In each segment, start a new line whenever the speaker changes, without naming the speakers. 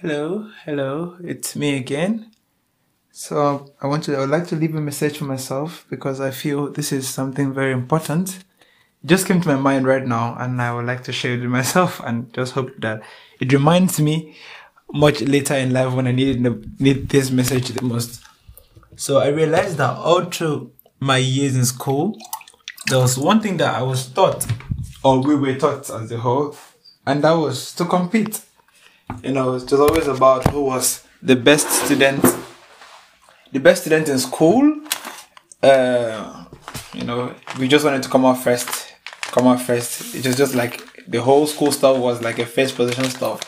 Hello, hello, it's me again. So I want to I would like to leave a message for myself because I feel this is something very important. It just came to my mind right now and I would like to share it with myself and just hope that it reminds me much later in life when I need need this message the most. So I realized that all through my years in school, there was one thing that I was taught, or we were taught as a whole, and that was to compete. You know, it was always about who was the best student, the best student in school. Uh, you know, we just wanted to come out first, come out first. It was just like the whole school stuff was like a first position stuff.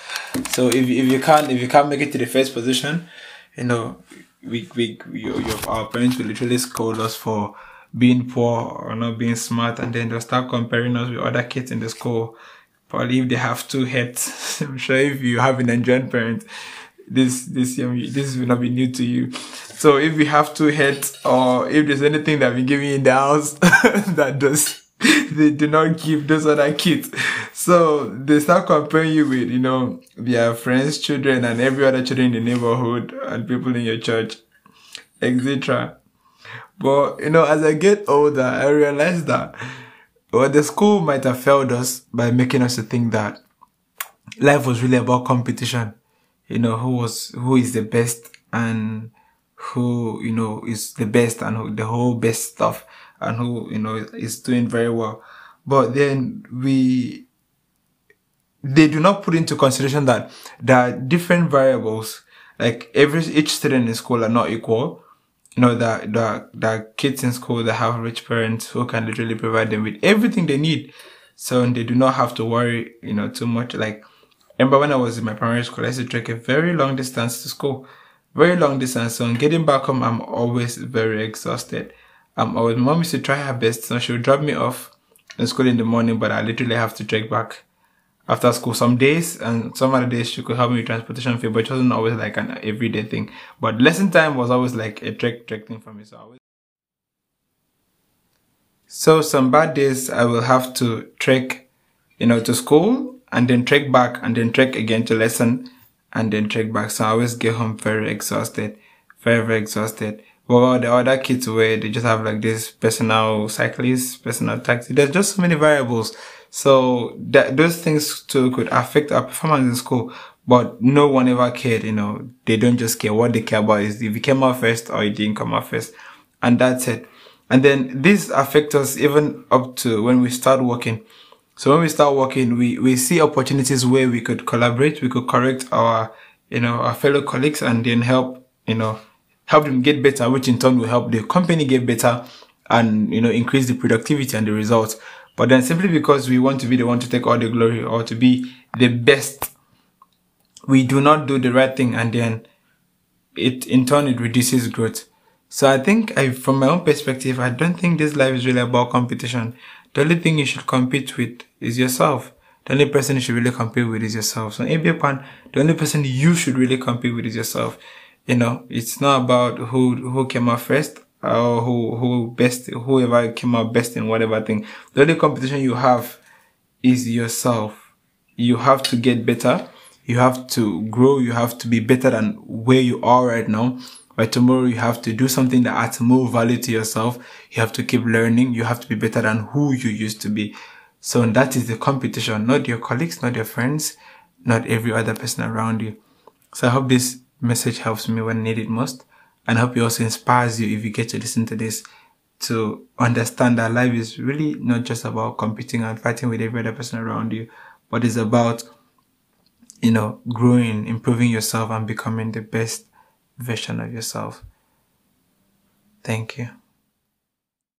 So if, if you can't if you can't make it to the first position, you know, we we, we your, our parents will literally scold us for being poor or not being smart, and then they'll start comparing us with other kids in the school. Probably if they have two heads, I'm sure if you have an Nigerian parent, this this this will not be new to you. So if you have two heads, or if there's anything that we give you in the house that does they do not give those other kids. So they start comparing you with, you know, their friends' children and every other children in the neighborhood and people in your church, etc. But, you know, as I get older, I realize that, well, the school might have failed us by making us to think that life was really about competition. You know, who was, who is the best and who, you know, is the best and who, the whole best stuff and who, you know, is doing very well. But then we, they do not put into consideration that there are different variables. Like every, each student in school are not equal. You know, that, that, that kids in school that have rich parents who can literally provide them with everything they need. So they do not have to worry, you know, too much. Like, remember when I was in my primary school, I used to trek a very long distance to school. Very long distance. So on getting back home, I'm always very exhausted. Um, always, mom used to try her best. So she would drop me off in school in the morning, but I literally have to trek back after school some days and some other days she could help me with transportation fee, but it wasn't always like an everyday thing. But lesson time was always like a trek trek thing for me. So always So some bad days I will have to trek, you know, to school and then trek back and then trek again to lesson and then trek back. So I always get home very exhausted, very, very exhausted. Well, the other kids where they just have like this personal cyclist, personal taxi. There's just so many variables. So that those things too could affect our performance in school. But no one ever cared, you know. They don't just care. What they care about is if you came out first or you didn't come out first. And that's it. And then this affects us even up to when we start working. So when we start working, we, we see opportunities where we could collaborate, we could correct our, you know, our fellow colleagues and then help, you know, help them get better, which in turn will help the company get better and, you know, increase the productivity and the results. But then simply because we want to be the one to take all the glory or to be the best, we do not do the right thing and then it in turn it reduces growth. So I think I, from my own perspective, I don't think this life is really about competition. The only thing you should compete with is yourself. The only person you should really compete with is yourself. So in Pan, the only person you should really compete with is yourself. You know, it's not about who, who came out first or who who best whoever came out best in whatever thing. The only competition you have is yourself. You have to get better. You have to grow. You have to be better than where you are right now. By tomorrow, you have to do something that adds more value to yourself. You have to keep learning. You have to be better than who you used to be. So that is the competition, not your colleagues, not your friends, not every other person around you. So I hope this message helps me when needed most and hope it also inspires you if you get to listen to this to understand that life is really not just about competing and fighting with every other person around you, but it's about, you know, growing, improving yourself and becoming the best version of yourself. Thank you.